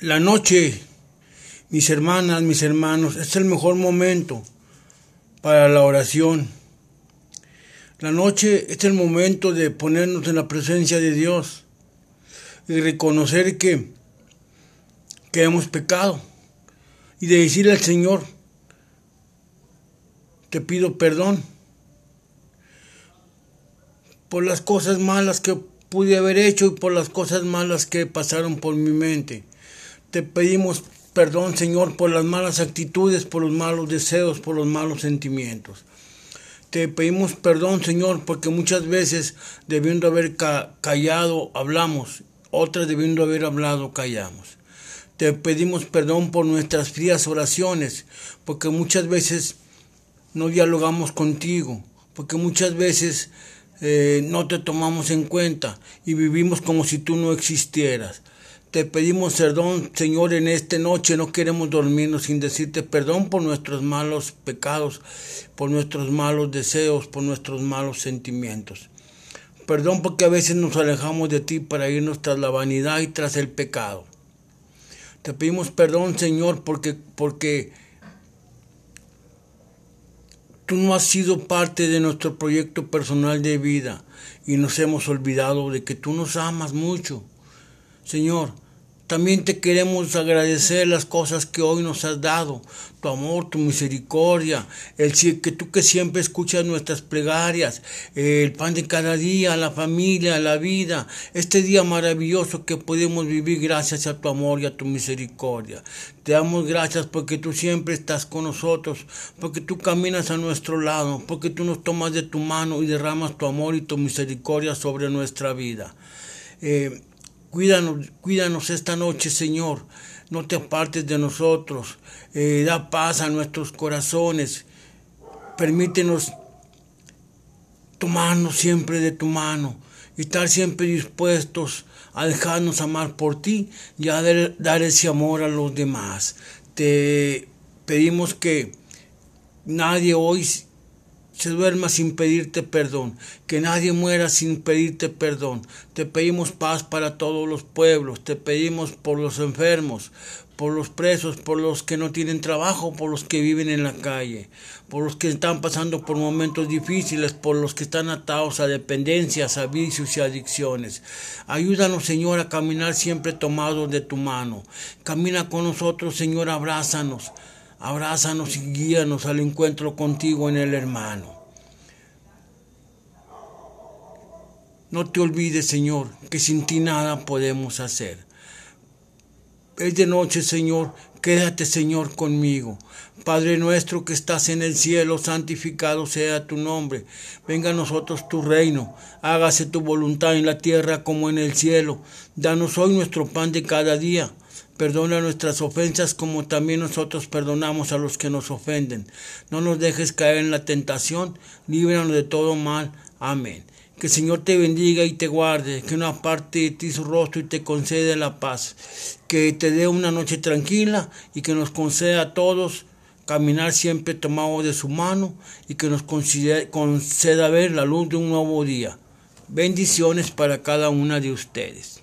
La noche, mis hermanas, mis hermanos, es el mejor momento para la oración. La noche es el momento de ponernos en la presencia de Dios y reconocer que, que hemos pecado y de decirle al Señor, te pido perdón por las cosas malas que pude haber hecho y por las cosas malas que pasaron por mi mente. Te pedimos perdón, Señor, por las malas actitudes, por los malos deseos, por los malos sentimientos. Te pedimos perdón, Señor, porque muchas veces, debiendo haber callado, hablamos, otras debiendo haber hablado, callamos. Te pedimos perdón por nuestras frías oraciones, porque muchas veces no dialogamos contigo, porque muchas veces eh, no te tomamos en cuenta y vivimos como si tú no existieras. Te pedimos perdón, Señor, en esta noche no queremos dormirnos sin decirte perdón por nuestros malos pecados, por nuestros malos deseos, por nuestros malos sentimientos. Perdón porque a veces nos alejamos de ti para irnos tras la vanidad y tras el pecado. Te pedimos perdón, Señor, porque, porque Tú no has sido parte de nuestro proyecto personal de vida y nos hemos olvidado de que tú nos amas mucho. Señor, también te queremos agradecer las cosas que hoy nos has dado, tu amor, tu misericordia, el que tú que siempre escuchas nuestras plegarias, el pan de cada día, la familia, la vida, este día maravilloso que podemos vivir gracias a tu amor y a tu misericordia. Te damos gracias porque tú siempre estás con nosotros, porque tú caminas a nuestro lado, porque tú nos tomas de tu mano y derramas tu amor y tu misericordia sobre nuestra vida. Eh, Cuídanos, esta noche, Señor. No te apartes de nosotros. Eh, da paz a nuestros corazones. Permítenos tomarnos siempre de tu mano y estar siempre dispuestos a dejarnos amar por ti y a dar ese amor a los demás. Te pedimos que nadie hoy se duerma sin pedirte perdón, que nadie muera sin pedirte perdón. Te pedimos paz para todos los pueblos, te pedimos por los enfermos, por los presos, por los que no tienen trabajo, por los que viven en la calle, por los que están pasando por momentos difíciles, por los que están atados a dependencias, a vicios y adicciones. Ayúdanos, Señor, a caminar siempre tomados de tu mano. Camina con nosotros, Señor, abrázanos. Abrázanos y guíanos al encuentro contigo en el hermano. No te olvides, Señor, que sin ti nada podemos hacer. Es de noche, Señor, quédate, Señor, conmigo. Padre nuestro que estás en el cielo, santificado sea tu nombre. Venga a nosotros tu reino. Hágase tu voluntad en la tierra como en el cielo. Danos hoy nuestro pan de cada día Perdona nuestras ofensas como también nosotros perdonamos a los que nos ofenden. No nos dejes caer en la tentación, líbranos de todo mal. Amén. Que el Señor te bendiga y te guarde, que una parte de ti su rostro y te conceda la paz, que te dé una noche tranquila y que nos conceda a todos caminar siempre tomados de su mano y que nos conceda ver la luz de un nuevo día. Bendiciones para cada una de ustedes.